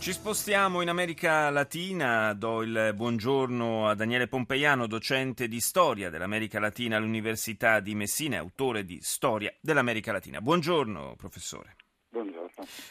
Ci spostiamo in America Latina, do il buongiorno a Daniele Pompeiano, docente di storia dell'America Latina all'Università di Messina e autore di Storia dell'America Latina. Buongiorno professore.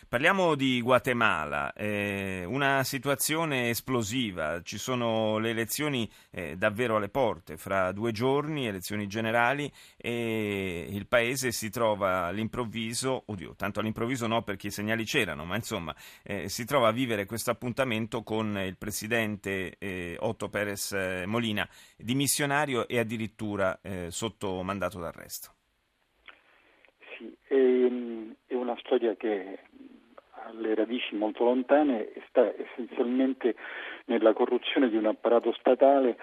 Parliamo di Guatemala, eh, una situazione esplosiva, ci sono le elezioni eh, davvero alle porte, fra due giorni, elezioni generali e il paese si trova all'improvviso, oddio, tanto all'improvviso no perché i segnali c'erano, ma insomma eh, si trova a vivere questo appuntamento con il presidente eh, Otto Perez eh, Molina, dimissionario e addirittura eh, sotto mandato d'arresto. Sì, ehm, è una storia che ha le radici molto lontane e sta essenzialmente nella corruzione di un apparato statale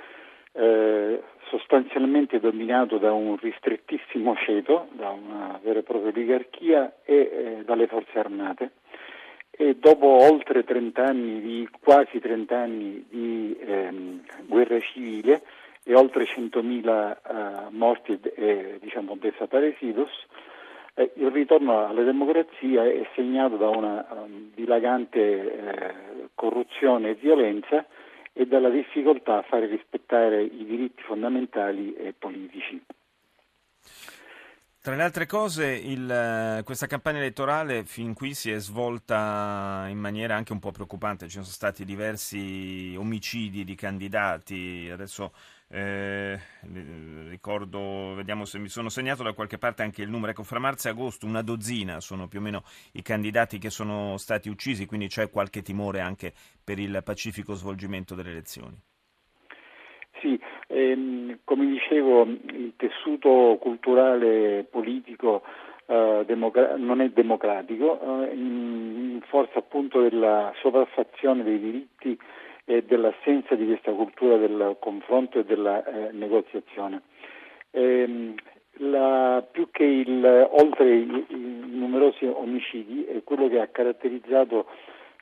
eh, sostanzialmente dominato da un ristrettissimo ceto, da una vera e propria oligarchia e eh, dalle forze armate. E dopo oltre 30 anni di, quasi 30 anni di ehm, guerra civile e oltre 100.000 eh, morti e diciamo desaparecidos, eh, ritorno alla democrazia è segnato da una um, dilagante eh, corruzione e violenza e dalla difficoltà a fare rispettare i diritti fondamentali e politici. Tra le altre cose, il, questa campagna elettorale fin qui si è svolta in maniera anche un po' preoccupante. Ci sono stati diversi omicidi di candidati. Adesso eh, ricordo, vediamo se mi sono segnato da qualche parte anche il numero. Ecco, fra marzo e agosto una dozzina sono più o meno i candidati che sono stati uccisi, quindi c'è qualche timore anche per il pacifico svolgimento delle elezioni. Sì, ehm, come dicevo, il tessuto culturale politico eh, democra- non è democratico, eh, in, in forza appunto della sopraffazione dei diritti e dell'assenza di questa cultura del confronto e della eh, negoziazione. Ehm, la, più che il, oltre i, i, numerosi omicidi, quello che ha caratterizzato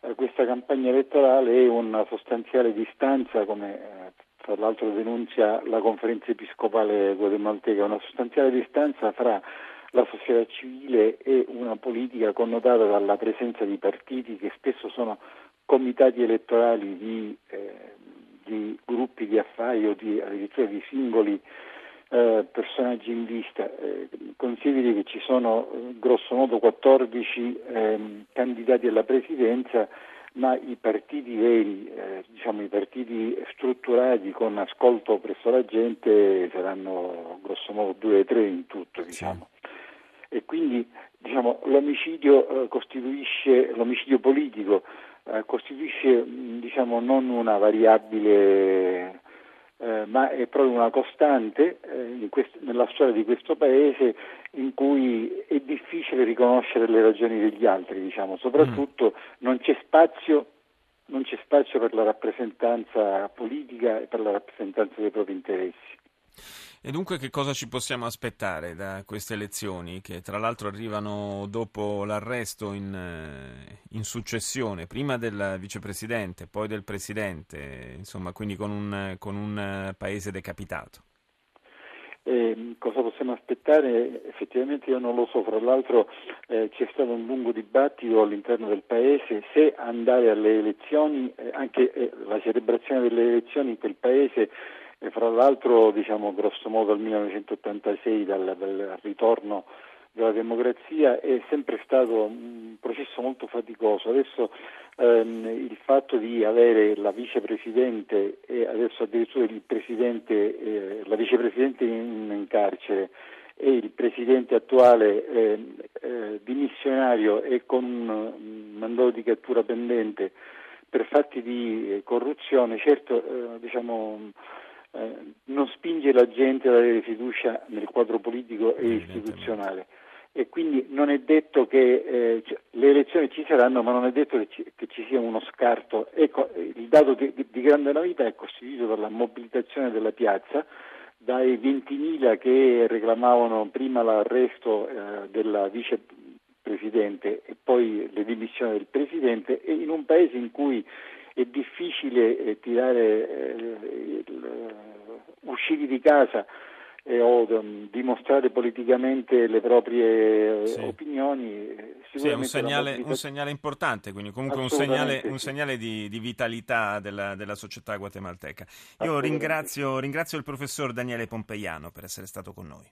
eh, questa campagna elettorale è una sostanziale distanza, come eh, tra l'altro denunzia la conferenza episcopale guatemalteca, una sostanziale distanza fra la società civile e una politica connotata dalla presenza di partiti che spesso sono comitati elettorali di, eh, di gruppi di affari o di, addirittura di singoli eh, personaggi in lista. Eh, consideri che ci sono eh, grosso modo 14 ehm, candidati alla presidenza, ma i partiti veri, eh, diciamo i partiti strutturati con ascolto presso la gente saranno grosso modo due o tre in tutto, diciamo. Sì. E quindi diciamo, l'omicidio eh, costituisce l'omicidio politico eh, costituisce diciamo, non una variabile ma è proprio una costante eh, questo, nella storia di questo Paese in cui è difficile riconoscere le ragioni degli altri, diciamo. soprattutto mm. non, c'è spazio, non c'è spazio per la rappresentanza politica e per la rappresentanza dei propri interessi. E dunque che cosa ci possiamo aspettare da queste elezioni che tra l'altro arrivano dopo l'arresto in, eh, in successione, prima del vicepresidente, poi del presidente, insomma quindi con un, con un paese decapitato? Eh, cosa possiamo aspettare? Effettivamente io non lo so, fra l'altro eh, c'è stato un lungo dibattito all'interno del Paese se andare alle elezioni, eh, anche eh, la celebrazione delle elezioni in quel Paese e fra l'altro diciamo grosso modo dal 1986 dal, dal ritorno della democrazia è sempre stato un processo molto faticoso. Adesso ehm, il fatto di avere la vicepresidente e adesso addirittura eh, la vicepresidente in, in, carcere e il presidente attuale eh, eh, dimissionario e con un mandato di cattura pendente per fatti di corruzione, certo eh, diciamo eh, non spinge la gente ad avere fiducia nel quadro politico e istituzionale e quindi non è detto che eh, cioè, le elezioni ci saranno, ma non è detto che ci, che ci sia uno scarto. Ecco, il dato di, di, grande novità è costituito dalla mobilitazione della piazza dai 20.000 che reclamavano prima l'arresto eh, della vicepresidente e poi le dimissioni del presidente e in un paese in cui è difficile eh, tirare, uscire di casa eh, o um, dimostrare politicamente le proprie eh, sì. opinioni. Eh, sì, è un segnale, un segnale, importante, quindi comunque un segnale, sì. un segnale di, di, vitalità della, della società guatemalteca. Io ringrazio, ringrazio il professor Daniele Pompeiano per essere stato con noi.